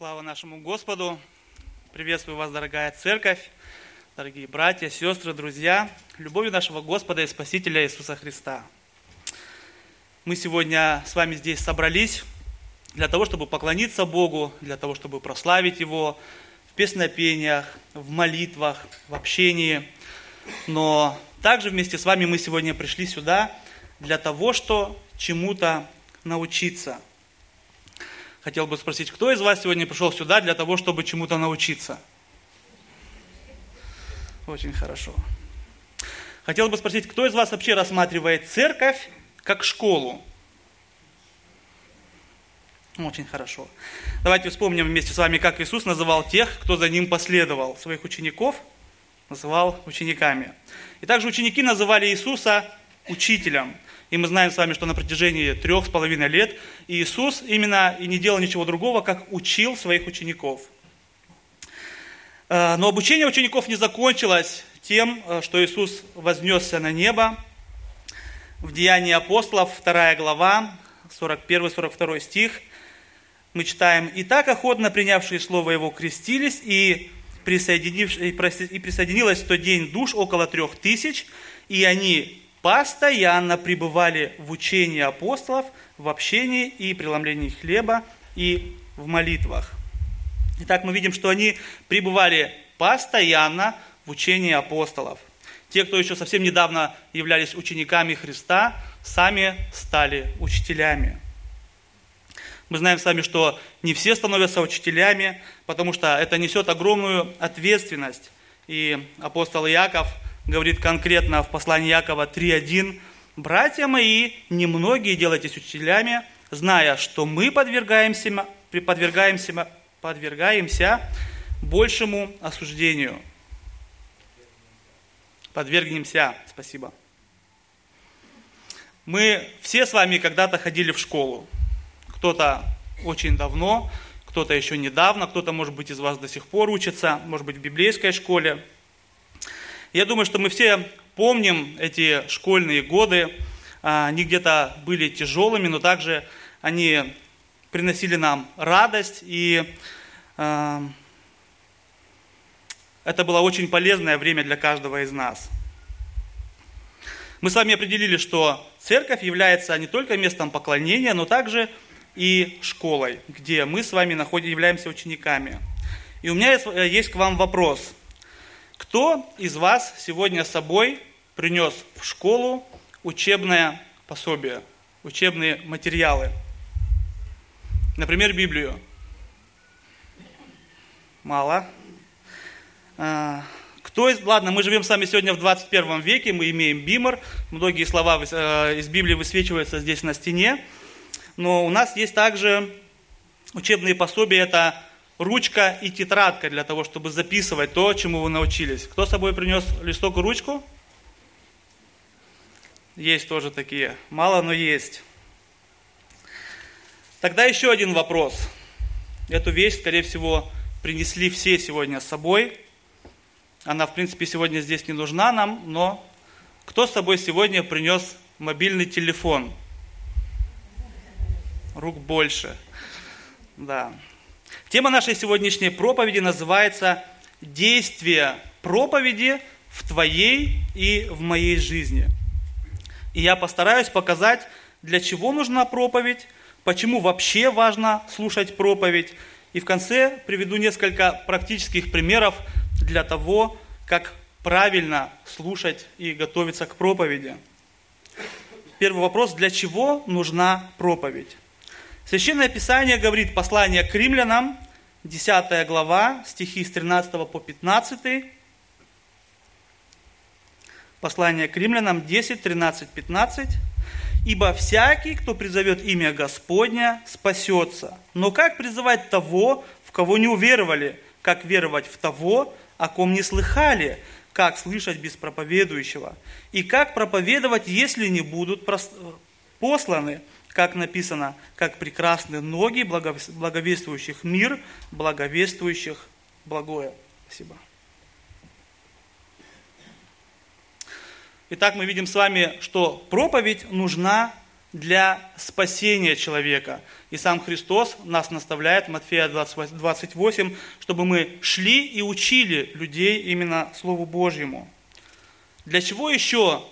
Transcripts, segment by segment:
Слава нашему Господу! Приветствую вас, дорогая церковь, дорогие братья, сестры, друзья, любовью нашего Господа и Спасителя Иисуса Христа. Мы сегодня с вами здесь собрались для того, чтобы поклониться Богу, для того, чтобы прославить Его в песнопениях, в молитвах, в общении. Но также вместе с вами мы сегодня пришли сюда для того, что чему-то научиться – хотел бы спросить, кто из вас сегодня пришел сюда для того, чтобы чему-то научиться? Очень хорошо. Хотел бы спросить, кто из вас вообще рассматривает церковь как школу? Очень хорошо. Давайте вспомним вместе с вами, как Иисус называл тех, кто за ним последовал. Своих учеников называл учениками. И также ученики называли Иисуса учителем. И мы знаем с вами, что на протяжении трех с половиной лет Иисус именно и не делал ничего другого, как учил своих учеников. Э, но обучение учеников не закончилось тем, э, что Иисус вознесся на небо. В Деянии апостолов, 2 глава, 41-42 стих, мы читаем, «И так охотно принявшие Слово Его крестились, и, и присоединилось в тот день душ около трех тысяч, и они постоянно пребывали в учении апостолов, в общении и преломлении хлеба и в молитвах. Итак, мы видим, что они пребывали постоянно в учении апостолов. Те, кто еще совсем недавно являлись учениками Христа, сами стали учителями. Мы знаем с вами, что не все становятся учителями, потому что это несет огромную ответственность. И апостол Яков – говорит конкретно в послании Якова 3.1, «Братья мои, немногие делайтесь учителями, зная, что мы подвергаемся, подвергаемся, подвергаемся большему осуждению». Подвергнемся, спасибо. Мы все с вами когда-то ходили в школу. Кто-то очень давно, кто-то еще недавно, кто-то, может быть, из вас до сих пор учится, может быть, в библейской школе – я думаю, что мы все помним эти школьные годы. А, они где-то были тяжелыми, но также они приносили нам радость. И а, это было очень полезное время для каждого из нас. Мы с вами определили, что церковь является не только местом поклонения, но также и школой, где мы с вами находим, являемся учениками. И у меня есть, э, есть к вам вопрос – кто из вас сегодня с собой принес в школу учебное пособие, учебные материалы? Например, Библию. Мало. А, кто из... Ладно, мы живем с вами сегодня в 21 веке, мы имеем бимор, многие слова э, из Библии высвечиваются здесь на стене, но у нас есть также учебные пособия, это ручка и тетрадка для того, чтобы записывать то, чему вы научились. Кто с собой принес листок и ручку? Есть тоже такие. Мало, но есть. Тогда еще один вопрос. Эту вещь, скорее всего, принесли все сегодня с собой. Она, в принципе, сегодня здесь не нужна нам, но кто с собой сегодня принес мобильный телефон? Рук больше. Да. Тема нашей сегодняшней проповеди называется «Действие проповеди в твоей и в моей жизни». И я постараюсь показать, для чего нужна проповедь, почему вообще важно слушать проповедь. И в конце приведу несколько практических примеров для того, как правильно слушать и готовиться к проповеди. Первый вопрос, для чего нужна проповедь? Священное Писание говорит, послание к римлянам, 10 глава, стихи с 13 по 15. Послание к римлянам 10, 13, 15. «Ибо всякий, кто призовет имя Господня, спасется. Но как призывать того, в кого не уверовали? Как веровать в того, о ком не слыхали? Как слышать без проповедующего? И как проповедовать, если не будут посланы?» Как написано, как прекрасны ноги благовествующих мир, благовествующих благое. Спасибо. Итак, мы видим с вами, что проповедь нужна для спасения человека. И сам Христос нас наставляет, Матфея 28, чтобы мы шли и учили людей именно Слову Божьему. Для чего еще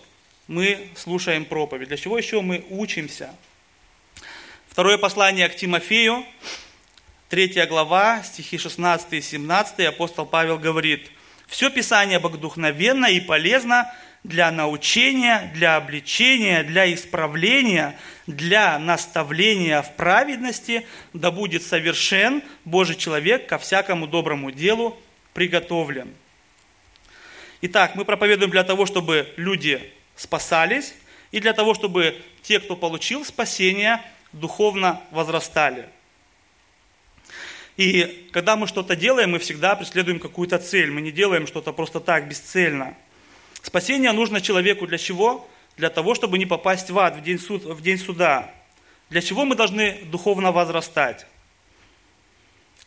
мы слушаем проповедь? Для чего еще мы учимся? Второе послание к Тимофею, 3 глава, стихи 16 и 17, апостол Павел говорит, «Все Писание богодухновенно и полезно для научения, для обличения, для исправления, для наставления в праведности, да будет совершен Божий человек ко всякому доброму делу приготовлен». Итак, мы проповедуем для того, чтобы люди спасались, и для того, чтобы те, кто получил спасение, духовно возрастали. И когда мы что-то делаем, мы всегда преследуем какую-то цель. Мы не делаем что-то просто так, бесцельно. Спасение нужно человеку для чего? Для того, чтобы не попасть в ад в день, суд, в день суда. Для чего мы должны духовно возрастать?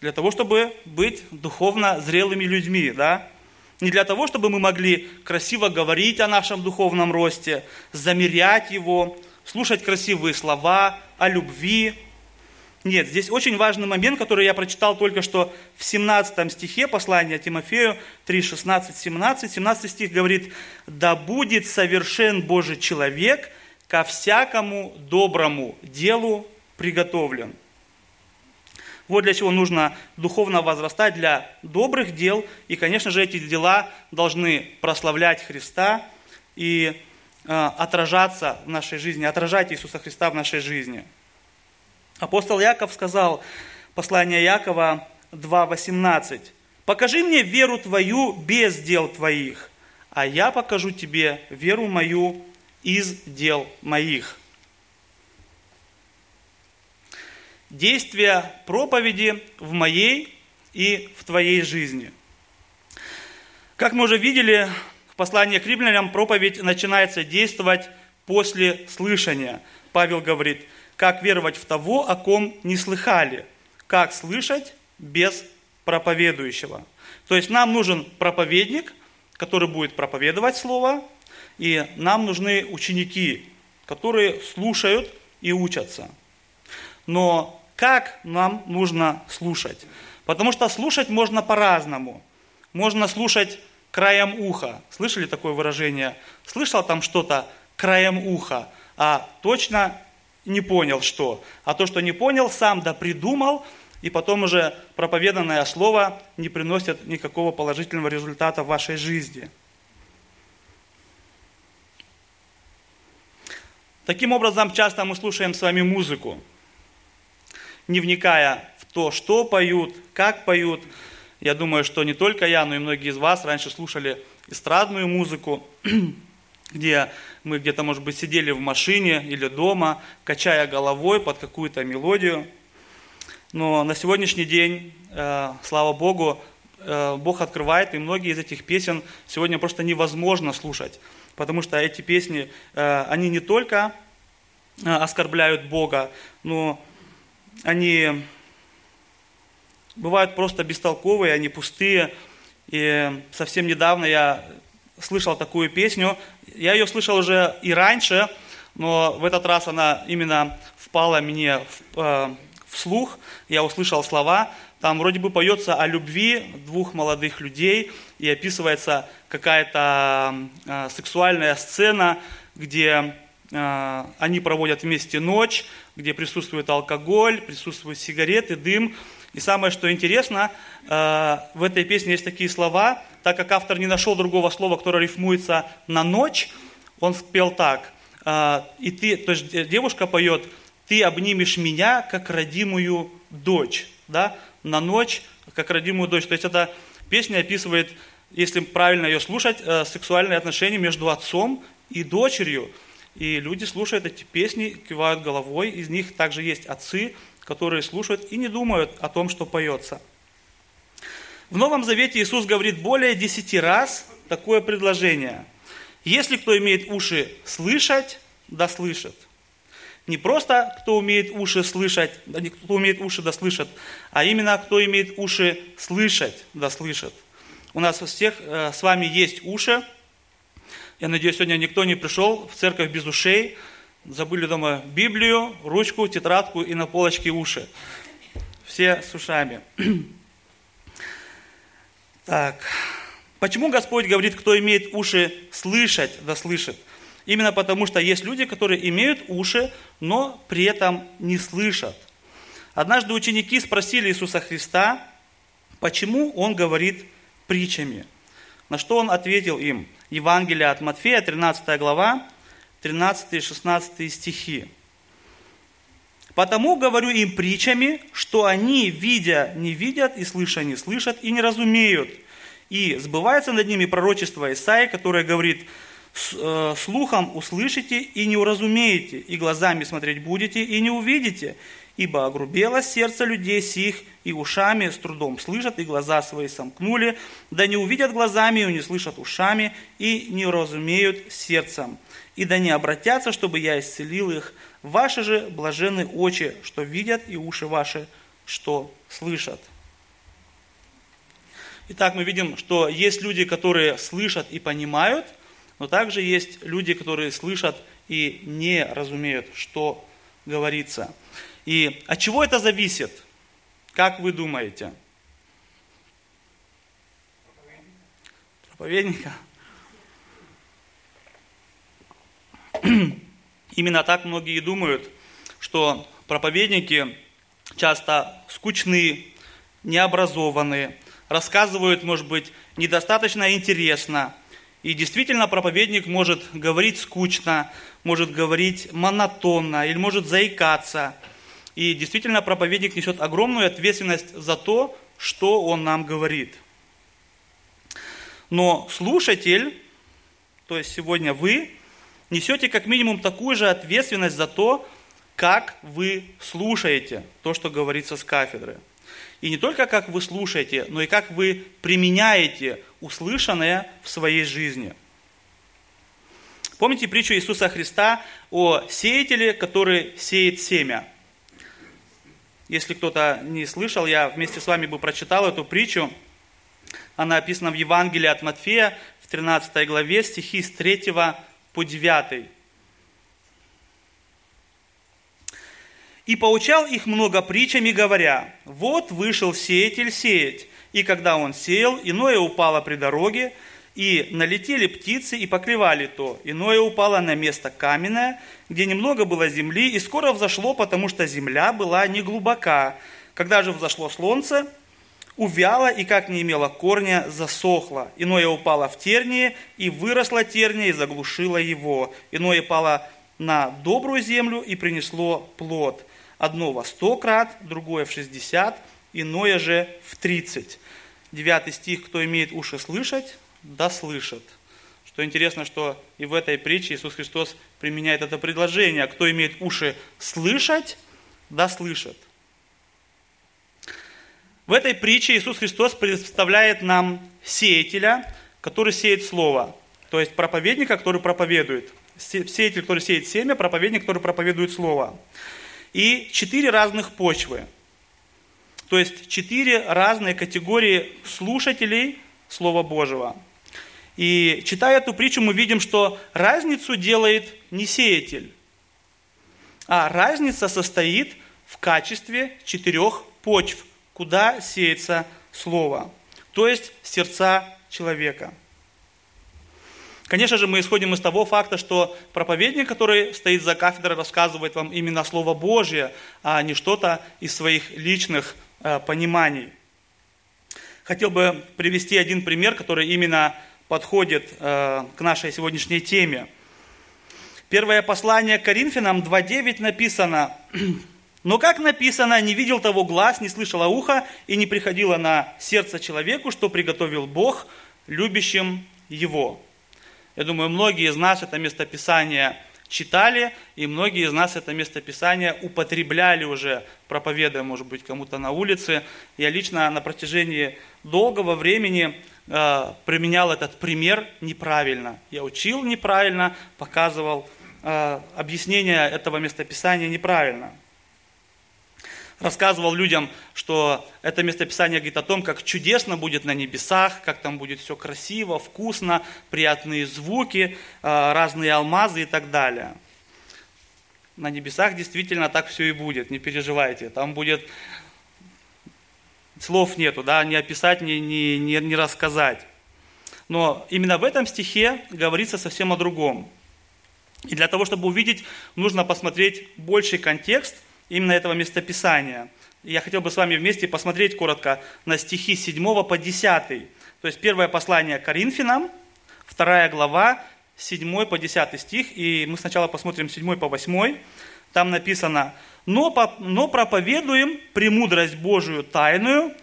Для того, чтобы быть духовно зрелыми людьми, да? Не для того, чтобы мы могли красиво говорить о нашем духовном росте, замерять его, слушать красивые слова о любви. Нет, здесь очень важный момент, который я прочитал только что в 17 стихе послания Тимофею 3, 16, 17. 17 стих говорит, «Да будет совершен Божий человек, ко всякому доброму делу приготовлен». Вот для чего нужно духовно возрастать для добрых дел. И, конечно же, эти дела должны прославлять Христа и отражаться в нашей жизни, отражать Иисуса Христа в нашей жизни. Апостол Яков сказал, послание Якова 2.18, «Покажи мне веру твою без дел твоих, а я покажу тебе веру мою из дел моих». Действия проповеди в моей и в твоей жизни. Как мы уже видели, послании к римлянам проповедь начинается действовать после слышания. Павел говорит, как веровать в того, о ком не слыхали, как слышать без проповедующего. То есть нам нужен проповедник, который будет проповедовать Слово, и нам нужны ученики, которые слушают и учатся. Но как нам нужно слушать? Потому что слушать можно по-разному. Можно слушать краем уха. Слышали такое выражение? Слышал там что-то краем уха, а точно не понял, что. А то, что не понял, сам да придумал, и потом уже проповеданное слово не приносит никакого положительного результата в вашей жизни. Таким образом, часто мы слушаем с вами музыку, не вникая в то, что поют, как поют, я думаю, что не только я, но и многие из вас раньше слушали эстрадную музыку, где мы где-то, может быть, сидели в машине или дома, качая головой под какую-то мелодию. Но на сегодняшний день, э, слава Богу, э, Бог открывает, и многие из этих песен сегодня просто невозможно слушать, потому что эти песни, э, они не только оскорбляют Бога, но они бывают просто бестолковые, они пустые. И совсем недавно я слышал такую песню. Я ее слышал уже и раньше, но в этот раз она именно впала мне в, э, в слух. Я услышал слова. Там вроде бы поется о любви двух молодых людей и описывается какая-то э, сексуальная сцена, где э, они проводят вместе ночь, где присутствует алкоголь, присутствуют сигареты, дым. И самое, что интересно, э, в этой песне есть такие слова, так как автор не нашел другого слова, которое рифмуется на ночь, он спел так. Э, и ты, то есть девушка поет, ты обнимешь меня, как родимую дочь, да, на ночь, как родимую дочь. То есть эта песня описывает, если правильно ее слушать, э, сексуальные отношения между отцом и дочерью. И люди слушают эти песни, кивают головой, из них также есть отцы, которые слушают и не думают о том, что поется. В Новом Завете Иисус говорит более десяти раз такое предложение. Если кто имеет уши слышать, да слышит. Не просто кто умеет уши слышать, кто умеет уши да слышит, а именно кто имеет уши слышать да слышит. У нас у всех э, с вами есть уши. Я надеюсь, сегодня никто не пришел в церковь без ушей. Забыли дома Библию, ручку, тетрадку и на полочке уши. Все с ушами. Так. Почему Господь говорит, кто имеет уши слышать, да слышит? Именно потому, что есть люди, которые имеют уши, но при этом не слышат. Однажды ученики спросили Иисуса Христа, почему Он говорит притчами. На что Он ответил им? Евангелие от Матфея, 13 глава, 13 и 16 стихи. «Потому говорю им притчами, что они, видя, не видят, и слыша, не слышат, и не разумеют. И сбывается над ними пророчество Исаи, которое говорит, Э, слухом услышите и не уразумеете, и глазами смотреть будете и не увидите, ибо огрубело сердце людей сих, и ушами с трудом слышат, и глаза свои сомкнули, да не увидят глазами, и не слышат ушами, и не уразумеют сердцем, и да не обратятся, чтобы я исцелил их. Ваши же блаженны очи, что видят, и уши ваши, что слышат. Итак, мы видим, что есть люди, которые слышат и понимают – но также есть люди, которые слышат и не разумеют, что говорится. И от чего это зависит? Как вы думаете? Проповедника. Именно так многие думают, что проповедники часто скучны, необразованные, рассказывают, может быть, недостаточно интересно, и действительно проповедник может говорить скучно, может говорить монотонно или может заикаться. И действительно проповедник несет огромную ответственность за то, что он нам говорит. Но слушатель, то есть сегодня вы, несете как минимум такую же ответственность за то, как вы слушаете то, что говорится с кафедры. И не только как вы слушаете, но и как вы применяете услышанное в своей жизни. Помните притчу Иисуса Христа о сеятеле, который сеет семя? Если кто-то не слышал, я вместе с вами бы прочитал эту притчу. Она описана в Евангелии от Матфея в 13 главе, стихи с 3 по 9. И поучал их много притчами, говоря, вот вышел сеятель сеять, и когда он сеял, иное упало при дороге, и налетели птицы и поклевали то. Иное упало на место каменное, где немного было земли, и скоро взошло, потому что земля была не глубока. Когда же взошло солнце, увяло и, как не имело корня, засохло. Иное упало в тернии, и выросло терния, и заглушило его. Иное упало на добрую землю и принесло плод. Одно во сто крат, другое в шестьдесят, иное же в тридцать. Девятый стих, кто имеет уши слышать, да слышит. Что интересно, что и в этой притче Иисус Христос применяет это предложение. Кто имеет уши слышать, да слышит. В этой притче Иисус Христос представляет нам сеятеля, который сеет слово. То есть проповедника, который проповедует. Сеятель, который сеет семя, проповедник, который проповедует слово и четыре разных почвы. То есть четыре разные категории слушателей Слова Божьего. И читая эту притчу, мы видим, что разницу делает не сеятель, а разница состоит в качестве четырех почв, куда сеется Слово, то есть сердца человека – Конечно же, мы исходим из того факта, что проповедник, который стоит за кафедрой, рассказывает вам именно Слово Божье, а не что-то из своих личных э, пониманий. Хотел бы привести один пример, который именно подходит э, к нашей сегодняшней теме. Первое послание Коринфянам 2.9 написано, «Но как написано, не видел того глаз, не слышало ухо, и не приходило на сердце человеку, что приготовил Бог любящим его». Я думаю, многие из нас это местописание читали, и многие из нас это местописание употребляли уже, проповедуя, может быть, кому-то на улице. Я лично на протяжении долгого времени э, применял этот пример неправильно. Я учил неправильно, показывал э, объяснение этого местописания неправильно рассказывал людям, что это местописание говорит о том, как чудесно будет на небесах, как там будет все красиво, вкусно, приятные звуки, э, разные алмазы и так далее. на небесах действительно так все и будет, не переживайте. Там будет, слов нету, да, не описать, не, не, не, не рассказать. Но именно в этом стихе говорится совсем о другом. И для того, чтобы увидеть, нужно посмотреть больший контекст именно этого местописания. Я хотел бы с вами вместе посмотреть коротко на стихи 7 по 10. То есть первое послание Коринфянам, вторая глава, 7 по 10 стих. И мы сначала посмотрим 7 по 8. Там написано, но, но проповедуем премудрость Божию тайную,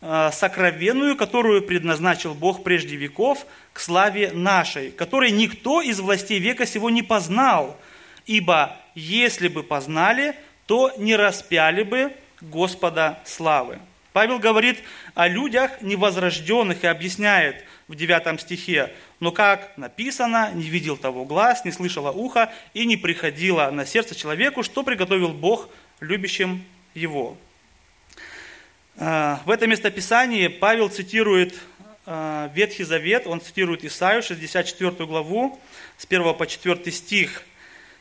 э, сокровенную, которую предназначил Бог прежде веков, к славе нашей, которой никто из властей века сего не познал, ибо если бы познали, то не распяли бы Господа славы. Павел говорит о людях невозрожденных и объясняет в 9 стихе, но как написано, не видел того глаз, не слышало ухо и не приходило на сердце человеку, что приготовил Бог любящим его. А, в этом местописании Павел цитирует а, Ветхий Завет, он цитирует Исаию, 64 главу, с 1 по 4 стих.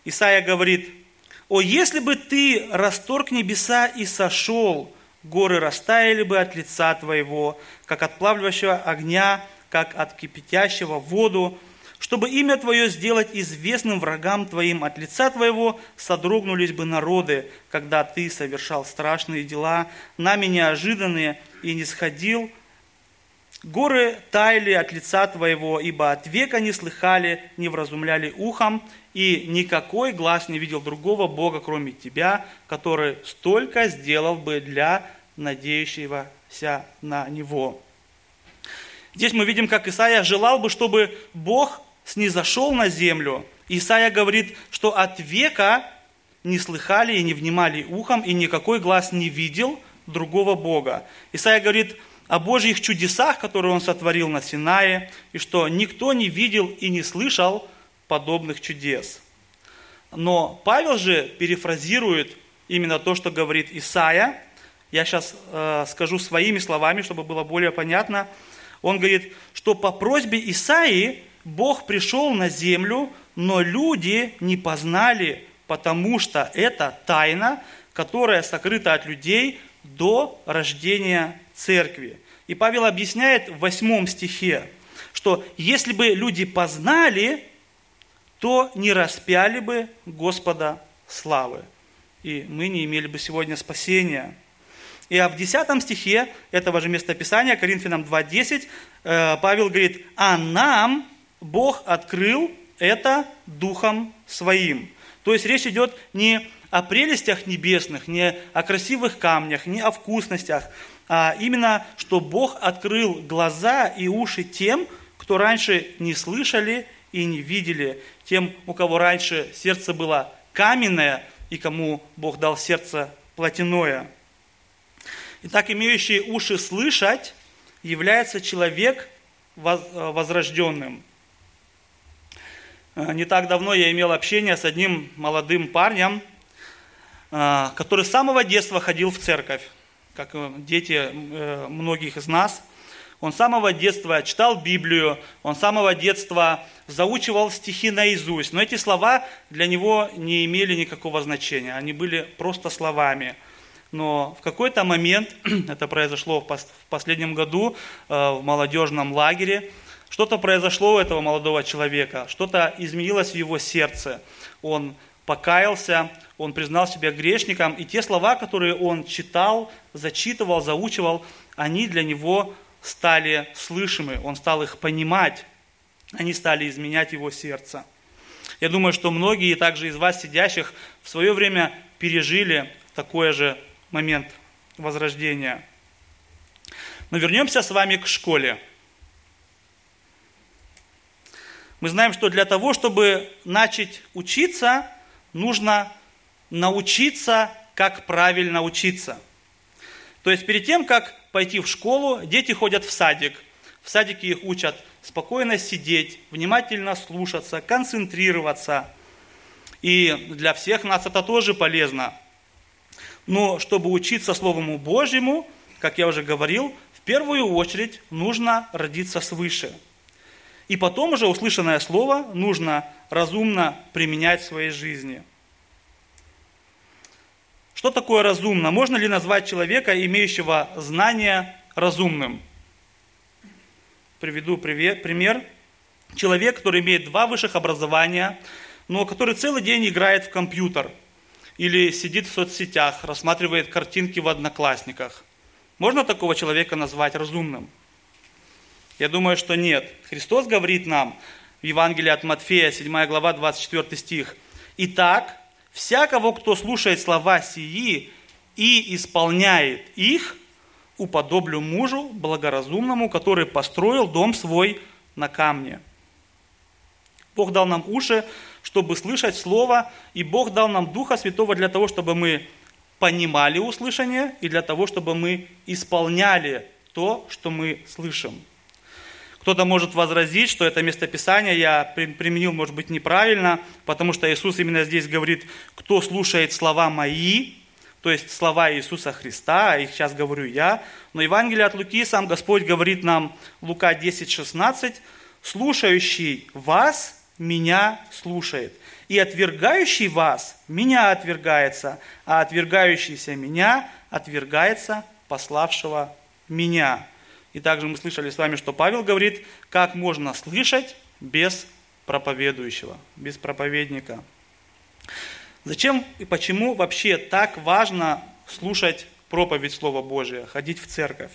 Исаия говорит, «О, если бы ты расторг небеса и сошел, горы растаяли бы от лица твоего, как от плавающего огня, как от кипятящего воду, чтобы имя Твое сделать известным врагам Твоим от лица Твоего, содрогнулись бы народы, когда Ты совершал страшные дела, нами неожиданные, и не сходил. Горы таяли от лица Твоего, ибо от века не слыхали, не вразумляли ухом, и никакой глаз не видел другого Бога, кроме Тебя, который столько сделал бы для надеющегося на Него. Здесь мы видим, как Исаия желал бы, чтобы Бог снизошел на землю. Исаия говорит, что от века не слыхали и не внимали ухом, и никакой глаз не видел другого Бога. Исаия говорит о Божьих чудесах, которые Он сотворил на Синае, и что никто не видел и не слышал подобных чудес. Но Павел же перефразирует именно то, что говорит Исаия. Я сейчас э, скажу своими словами, чтобы было более понятно – он говорит, что по просьбе Исаии Бог пришел на землю, но люди не познали, потому что это тайна, которая сокрыта от людей до рождения церкви. И Павел объясняет в восьмом стихе, что если бы люди познали, то не распяли бы Господа славы. И мы не имели бы сегодня спасения. И а в 10 стихе этого же местописания, Коринфянам 2.10, э, Павел говорит, а нам Бог открыл это Духом Своим. То есть речь идет не о прелестях небесных, не о красивых камнях, не о вкусностях, а именно, что Бог открыл глаза и уши тем, кто раньше не слышали и не видели, тем, у кого раньше сердце было каменное и кому Бог дал сердце плотяное. Итак, имеющий уши слышать является человек возрожденным. Э, не так давно я имел общение с одним молодым парнем, э, который с самого детства ходил в церковь, как дети э, многих из нас. Он с самого детства читал Библию, он с самого детства заучивал стихи наизусть. Но эти слова для него не имели никакого значения, они были просто словами – но в какой-то момент, это произошло в последнем году э, в молодежном лагере, что-то произошло у этого молодого человека, что-то изменилось в его сердце. Он покаялся, он признал себя грешником, и те слова, которые он читал, зачитывал, заучивал, они для него стали слышимы, он стал их понимать, они стали изменять его сердце. Я думаю, что многие также из вас, сидящих, в свое время пережили такое же момент возрождения. Но вернемся с вами к школе. Мы знаем, что для того, чтобы начать учиться, нужно научиться, как правильно учиться. То есть перед тем, как пойти в школу, дети ходят в садик. В садике их учат спокойно сидеть, внимательно слушаться, концентрироваться. И для всех нас это тоже полезно. Но чтобы учиться Словому Божьему, как я уже говорил, в первую очередь нужно родиться свыше. И потом уже услышанное Слово нужно разумно применять в своей жизни. Что такое разумно? Можно ли назвать человека, имеющего знания, разумным? Приведу пример. Человек, который имеет два высших образования, но который целый день играет в компьютер или сидит в соцсетях, рассматривает картинки в одноклассниках. Можно такого человека назвать разумным? Я думаю, что нет. Христос говорит нам в Евангелии от Матфея, 7 глава, 24 стих. «Итак, всякого, кто слушает слова сии и исполняет их, уподоблю мужу благоразумному, который построил дом свой на камне». Бог дал нам уши, чтобы слышать Слово, и Бог дал нам Духа Святого для того, чтобы мы понимали услышание, и для того, чтобы мы исполняли то, что мы слышим. Кто-то может возразить, что это местописание я применил, может быть, неправильно, потому что Иисус именно здесь говорит, кто слушает слова мои, то есть слова Иисуса Христа, а их сейчас говорю я. Но Евангелие от Луки, сам Господь говорит нам, Лука 10, 16, «Слушающий вас, меня слушает, и отвергающий вас, меня отвергается, а отвергающийся меня отвергается пославшего меня». И также мы слышали с вами, что Павел говорит, как можно слышать без проповедующего, без проповедника. Зачем и почему вообще так важно слушать проповедь Слова Божия, ходить в церковь?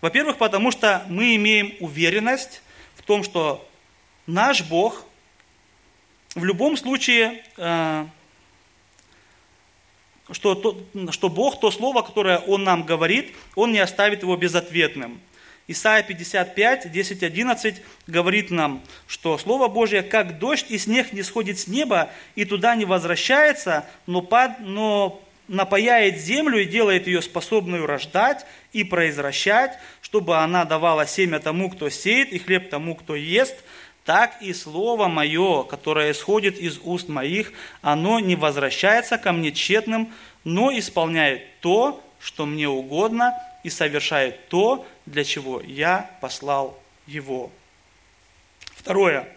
Во-первых, потому что мы имеем уверенность в том, что наш Бог в любом случае э, что, то, что Бог, то слово, которое Он нам говорит, Он не оставит его безответным. Исайя 55, 10, 11 говорит нам, что Слово Божье, как дождь и снег не сходит с неба и туда не возвращается, но, под, но напаяет землю и делает ее способную рождать и произвращать, чтобы она давала семя тому, кто сеет, и хлеб тому, кто ест, так и слово мое, которое исходит из уст моих, оно не возвращается ко мне тщетным, но исполняет то, что мне угодно, и совершает то, для чего я послал его. Второе.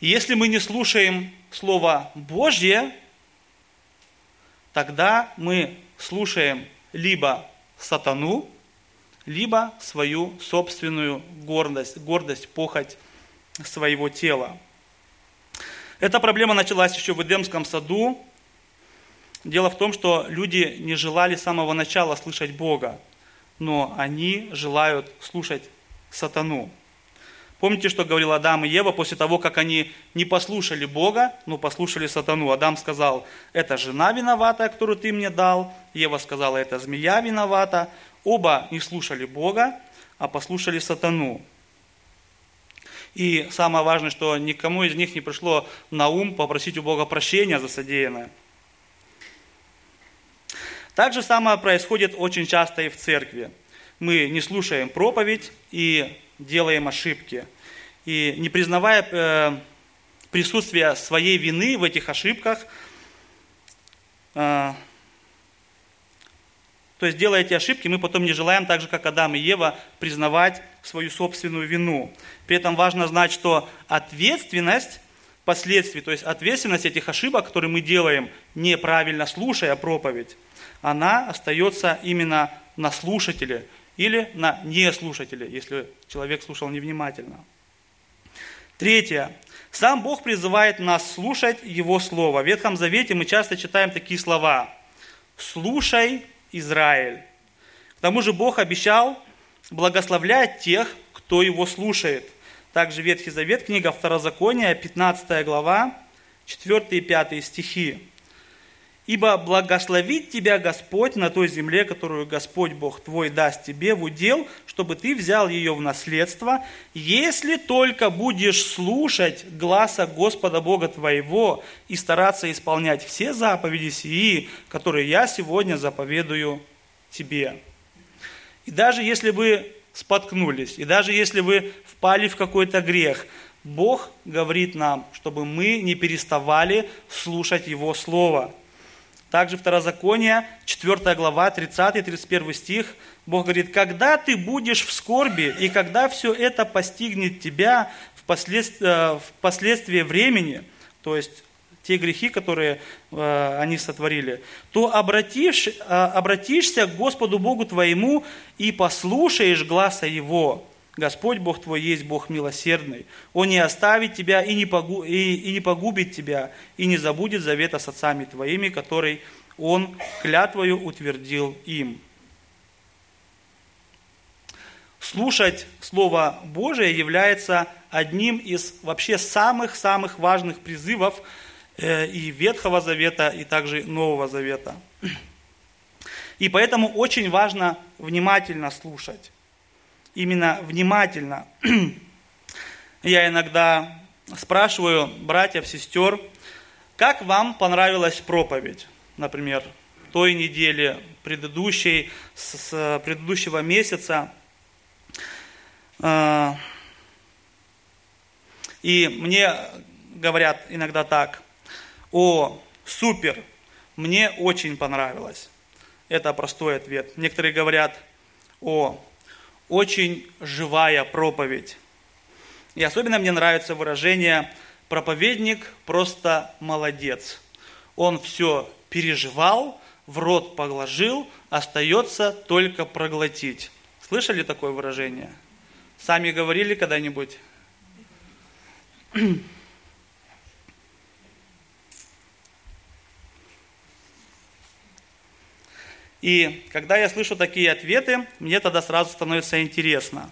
Если мы не слушаем Слово Божье, тогда мы слушаем либо сатану, либо свою собственную гордость, гордость, похоть своего тела. Эта проблема началась еще в Эдемском саду. Дело в том, что люди не желали с самого начала слышать Бога, но они желают слушать сатану. Помните, что говорил Адам и Ева после того, как они не послушали Бога, но послушали сатану? Адам сказал, это жена виновата, которую ты мне дал. Ева сказала, это змея виновата. Оба не слушали Бога, а послушали сатану. И самое важное, что никому из них не пришло на ум попросить у Бога прощения за содеянное. Так же самое происходит очень часто и в церкви. Мы не слушаем проповедь и делаем ошибки. И не признавая э, присутствия своей вины в этих ошибках, э, то есть, делая эти ошибки, мы потом не желаем, так же, как Адам и Ева, признавать свою собственную вину. При этом важно знать, что ответственность последствий, то есть ответственность этих ошибок, которые мы делаем, неправильно слушая проповедь, она остается именно на слушателе или на неслушателе, если человек слушал невнимательно. Третье. Сам Бог призывает нас слушать Его Слово. В Ветхом Завете мы часто читаем такие слова. «Слушай Израиль. К тому же Бог обещал благословлять тех, кто его слушает. Также Ветхий Завет, книга Второзакония, 15 глава, 4 и 5 стихи. Ибо благословит тебя Господь на той земле, которую Господь Бог твой даст тебе в удел, чтобы ты взял ее в наследство, если только будешь слушать гласа Господа Бога твоего и стараться исполнять все заповеди сии, которые я сегодня заповедую тебе. И даже если вы споткнулись, и даже если вы впали в какой-то грех, Бог говорит нам, чтобы мы не переставали слушать Его Слово – также Второзаконие, 4 глава, 30-31 стих, Бог говорит, когда ты будешь в скорби, и когда все это постигнет тебя э, впоследствии времени, то есть те грехи, которые э, они сотворили, то обратишь, э, обратишься к Господу Богу твоему и послушаешь гласа Его. Господь Бог твой есть Бог милосердный. Он не оставит тебя и не, погу, и, и не погубит тебя, и не забудет завета с отцами твоими, который Он клятвою утвердил им. Слушать Слово Божие является одним из вообще самых-самых важных призывов э, и Ветхого Завета, и также Нового Завета. И поэтому очень важно внимательно слушать. Именно внимательно. Я иногда спрашиваю братьев, сестер, как вам понравилась проповедь, например, той недели, предыдущей, с предыдущего месяца. А, и мне говорят иногда так, о, супер, мне очень понравилось. Это простой ответ. Некоторые говорят, о, очень живая проповедь. И особенно мне нравится выражение «проповедник просто молодец». Он все переживал, в рот положил, остается только проглотить. Слышали такое выражение? Сами говорили когда-нибудь? И когда я слышу такие ответы, мне тогда сразу становится интересно.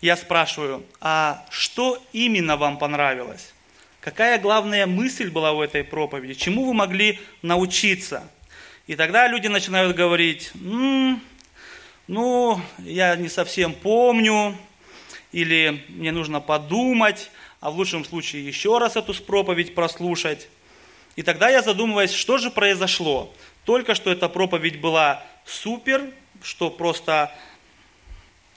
Я спрашиваю, а что именно вам понравилось? Какая главная мысль была у этой проповеди? Чему вы могли научиться? И тогда люди начинают говорить, м-м, ну, я не совсем помню, или мне нужно подумать, а в лучшем случае еще раз эту проповедь прослушать. И тогда я задумываюсь, что же произошло. Только что эта проповедь была супер, что просто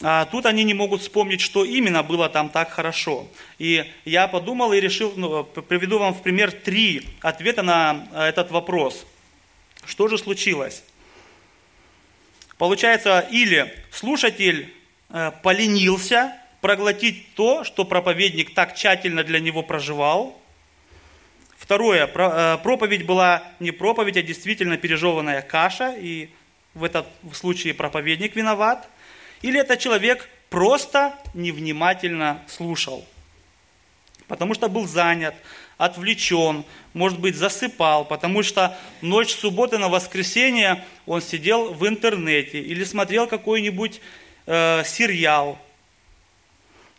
а тут они не могут вспомнить, что именно было там так хорошо. И я подумал и решил, ну, приведу вам в пример три ответа на этот вопрос. Что же случилось? Получается, или слушатель э, поленился проглотить то, что проповедник так тщательно для него проживал. Второе, э, проповедь была не проповедь, а действительно пережеванная каша, и в этом случае проповедник виноват. Или этот человек просто невнимательно слушал, потому что был занят, отвлечен, может быть, засыпал, потому что ночь субботы на воскресенье он сидел в интернете или смотрел какой-нибудь э, сериал.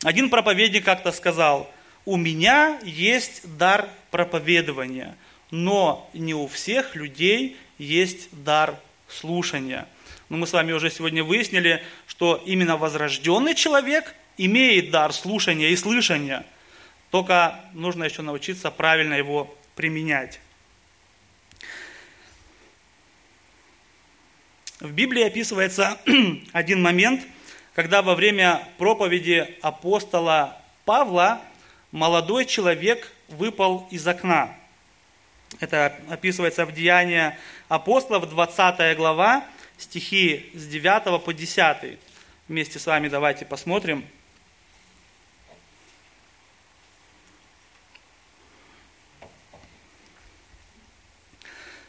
Один проповедник как-то сказал, у меня есть дар проповедования, но не у всех людей есть дар слушания. Но мы с вами уже сегодня выяснили, что именно возрожденный человек имеет дар слушания и слышания – только нужно еще научиться правильно его применять. В Библии описывается один момент, когда во время проповеди апостола Павла молодой человек выпал из окна. Это описывается в Деянии апостолов, 20 глава, стихи с 9 по 10. Вместе с вами давайте посмотрим.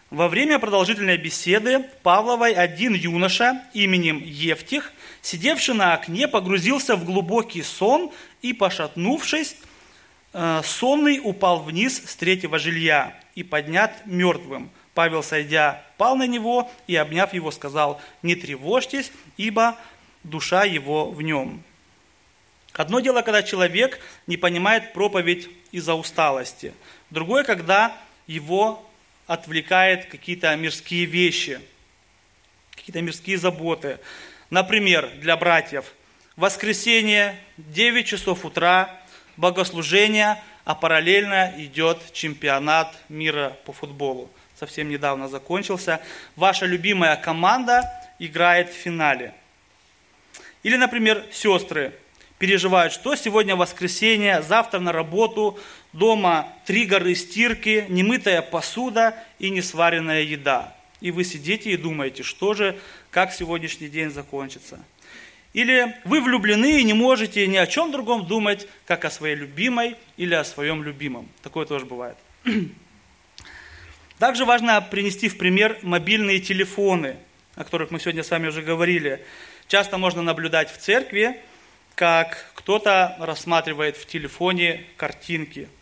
Во время продолжительной беседы Павловой один юноша именем Евтих, сидевший на окне, погрузился в глубокий сон и, пошатнувшись, сонный упал вниз с третьего жилья и поднят мертвым. Павел, сойдя, пал на него и, обняв его, сказал, «Не тревожьтесь, ибо душа его в нем». Одно дело, когда человек не понимает проповедь из-за усталости. Другое, когда его отвлекает какие-то мирские вещи, какие-то мирские заботы. Например, для братьев, воскресенье, 9 часов утра, богослужение, а параллельно идет чемпионат мира по футболу. Совсем недавно закончился. Ваша любимая команда играет в финале. Или, например, сестры переживают, что сегодня воскресенье, завтра на работу, дома три горы стирки, немытая посуда и несваренная еда. И вы сидите и думаете, что же, как сегодняшний день закончится. Или вы влюблены и не можете ни о чем другом думать, как о своей любимой или о своем любимом. Такое тоже бывает. Также важно принести в пример мобильные телефоны, о которых мы сегодня с вами уже говорили. Часто можно наблюдать в церкви, как кто-то рассматривает в телефоне картинки –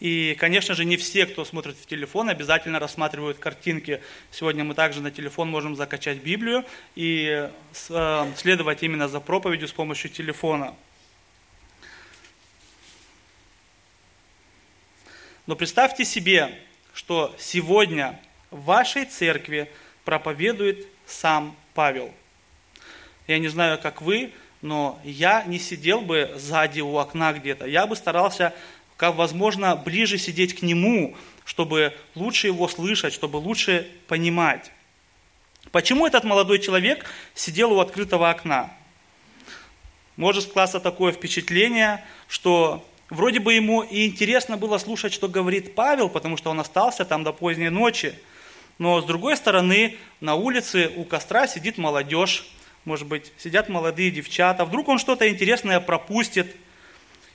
и, конечно же, не все, кто смотрит в телефон, обязательно рассматривают картинки. Сегодня мы также на телефон можем закачать Библию и э, следовать именно за проповедью с помощью телефона. Но представьте себе, что сегодня в вашей церкви проповедует сам Павел. Я не знаю, как вы, но я не сидел бы сзади у окна где-то. Я бы старался как возможно ближе сидеть к Нему, чтобы лучше Его слышать, чтобы лучше понимать. Почему этот молодой человек сидел у открытого окна? Может скласться такое впечатление, что вроде бы ему и интересно было слушать, что говорит Павел, потому что он остался там до поздней ночи. Но с другой стороны, на улице у костра сидит молодежь, может быть, сидят молодые девчата. Вдруг он что-то интересное пропустит,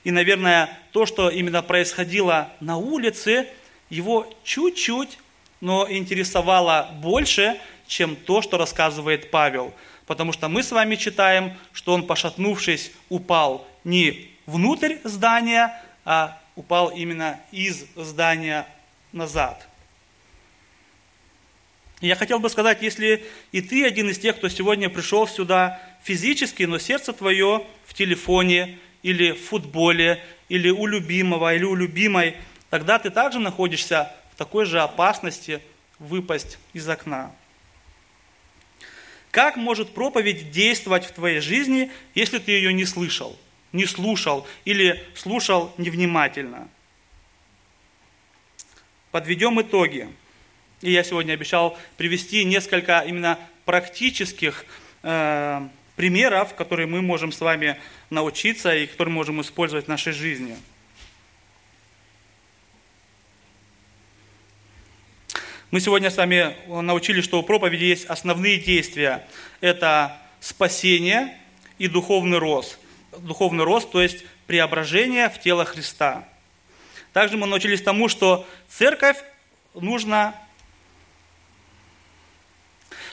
и, наверное, то, что именно происходило на улице, его чуть-чуть, но интересовало больше, чем то, что рассказывает Павел. Потому что мы с вами читаем, что он, пошатнувшись, упал не внутрь здания, а упал именно из здания назад. я хотел бы сказать, если и ты один из тех, кто сегодня пришел сюда физически, но сердце твое в телефоне, или в футболе, или у любимого, или у любимой, тогда ты также находишься в такой же опасности выпасть из окна. Как может проповедь действовать в твоей жизни, если ты ее не слышал, не слушал или слушал невнимательно? Подведем итоги. И я сегодня обещал привести несколько именно практических э, примеров, которые мы можем с вами научиться и которые можем использовать в нашей жизни. Мы сегодня с вами научились, что у проповеди есть основные действия. Это спасение и духовный рост. Духовный рост, то есть преображение в тело Христа. Также мы научились тому, что церковь нужно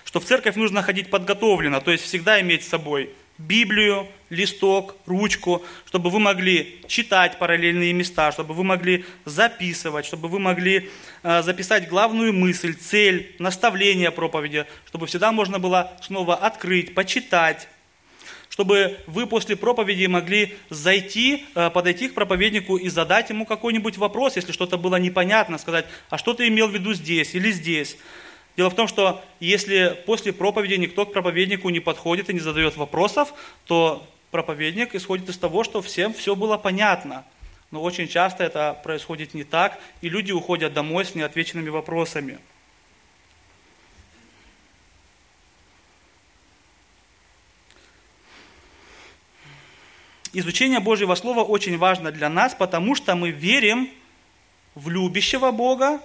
что в церковь нужно ходить подготовленно, то есть всегда иметь с собой Библию, листок, ручку, чтобы вы могли читать параллельные места, чтобы вы могли записывать, чтобы вы могли э, записать главную мысль, цель, наставление проповеди, чтобы всегда можно было снова открыть, почитать, чтобы вы после проповеди могли зайти, э, подойти к проповеднику и задать ему какой-нибудь вопрос, если что-то было непонятно, сказать, а что ты имел в виду здесь или здесь. Дело в том, что если после проповеди никто к проповеднику не подходит и не задает вопросов, то проповедник исходит из того, что всем все было понятно. Но очень часто это происходит не так, и люди уходят домой с неотвеченными вопросами. Изучение Божьего Слова очень важно для нас, потому что мы верим в любящего Бога,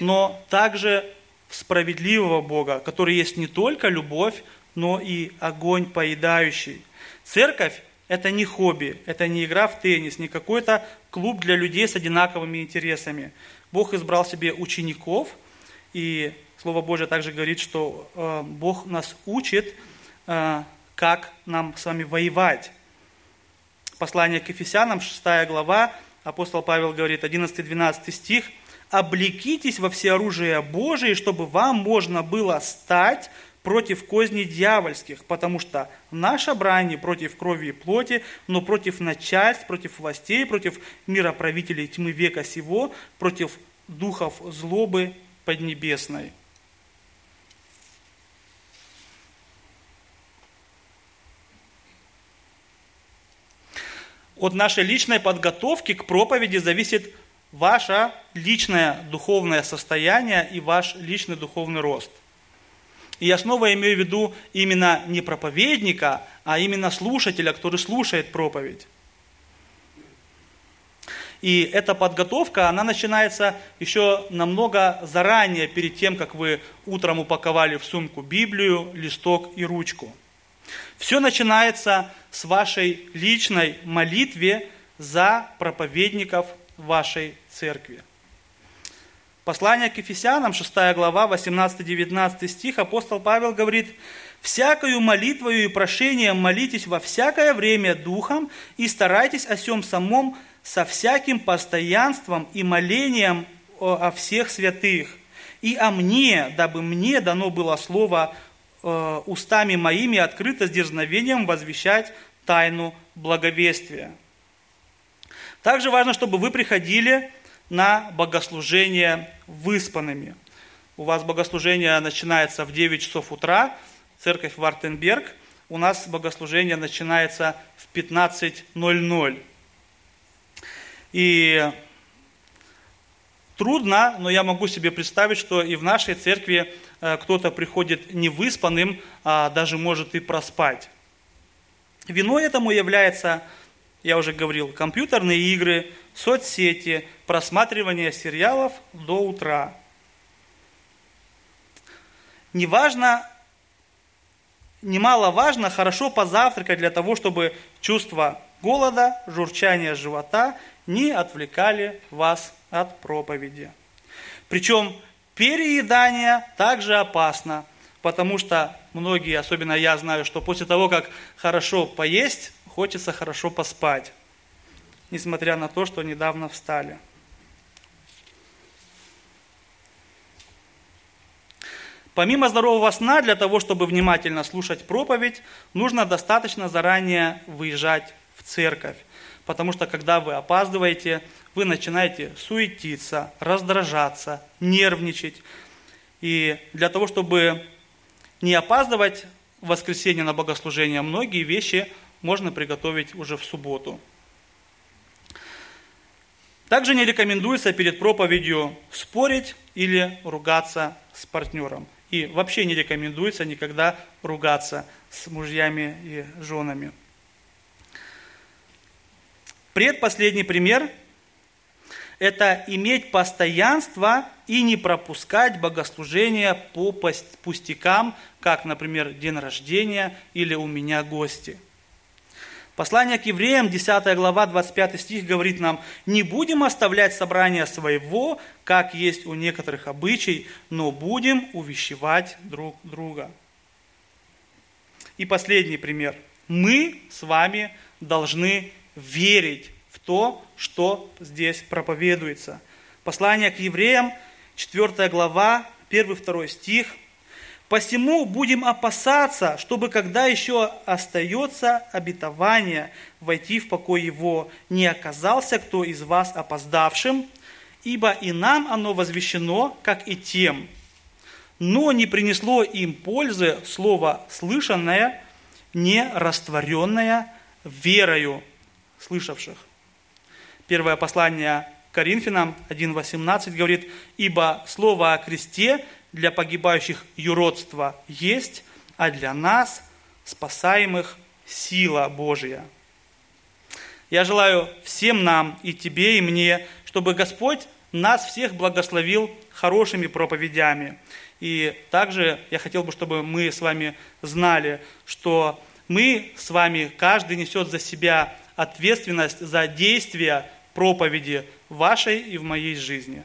но также справедливого Бога, который есть не только любовь, но и огонь поедающий. Церковь – это не хобби, это не игра в теннис, не какой-то клуб для людей с одинаковыми интересами. Бог избрал себе учеников, и Слово Божье также говорит, что э, Бог нас учит, э, как нам с вами воевать. Послание к Ефесянам, 6 глава, апостол Павел говорит, 11-12 стих – облекитесь во всеоружие Божие, чтобы вам можно было стать против козней дьявольских, потому что наша брань не против крови и плоти, но против начальств, против властей, против мироправителей тьмы века сего, против духов злобы поднебесной. От нашей личной подготовки к проповеди зависит ваше личное духовное состояние и ваш личный духовный рост. И я снова имею в виду именно не проповедника, а именно слушателя, который слушает проповедь. И эта подготовка, она начинается еще намного заранее, перед тем, как вы утром упаковали в сумку Библию, листок и ручку. Все начинается с вашей личной молитве за проповедников вашей церкви. Послание к Ефесянам, 6 глава, 18-19 стих, апостол Павел говорит, «Всякою молитвою и прошением молитесь во всякое время Духом и старайтесь о всем самом со всяким постоянством и молением о всех святых, и о мне, дабы мне дано было слово э, устами моими открыто с дерзновением возвещать тайну благовестия». Также важно, чтобы вы приходили на богослужение выспанными. У вас богослужение начинается в 9 часов утра, церковь Вартенберг. У нас богослужение начинается в 15.00. И трудно, но я могу себе представить, что и в нашей церкви э, кто-то приходит невыспанным, а даже может и проспать. Виной этому является я уже говорил, компьютерные игры, соцсети, просматривание сериалов до утра. Неважно, немаловажно хорошо позавтракать для того, чтобы чувство голода, журчание живота не отвлекали вас от проповеди. Причем переедание также опасно, потому что многие, особенно я знаю, что после того, как хорошо поесть, хочется хорошо поспать, несмотря на то, что недавно встали. Помимо здорового сна, для того, чтобы внимательно слушать проповедь, нужно достаточно заранее выезжать в церковь. Потому что когда вы опаздываете, вы начинаете суетиться, раздражаться, нервничать. И для того, чтобы не опаздывать в воскресенье на богослужение, многие вещи можно приготовить уже в субботу. Также не рекомендуется перед проповедью спорить или ругаться с партнером. И вообще не рекомендуется никогда ругаться с мужьями и женами. Предпоследний пример – это иметь постоянство и не пропускать богослужения по пустякам, как, например, день рождения или у меня гости – Послание к евреям, 10 глава, 25 стих говорит нам, «Не будем оставлять собрание своего, как есть у некоторых обычай, но будем увещевать друг друга». И последний пример. Мы с вами должны верить в то, что здесь проповедуется. Послание к евреям, 4 глава, 1-2 стих – Посему будем опасаться, чтобы когда еще остается обетование войти в покой его, не оказался кто из вас опоздавшим, ибо и нам оно возвещено, как и тем. Но не принесло им пользы слово слышанное, не растворенное верою слышавших. Первое послание Коринфянам 1.18 говорит, «Ибо слово о кресте для погибающих юродство есть, а для нас, спасаемых, сила Божья. Я желаю всем нам, и тебе, и мне, чтобы Господь нас всех благословил хорошими проповедями. И также я хотел бы, чтобы мы с вами знали, что мы с вами, каждый несет за себя ответственность за действия проповеди вашей и в моей жизни.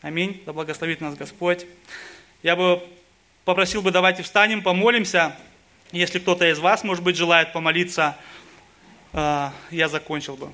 Аминь. Да благословит нас Господь. Я бы попросил бы, давайте встанем, помолимся. Если кто-то из вас, может быть, желает помолиться, э, я закончил бы.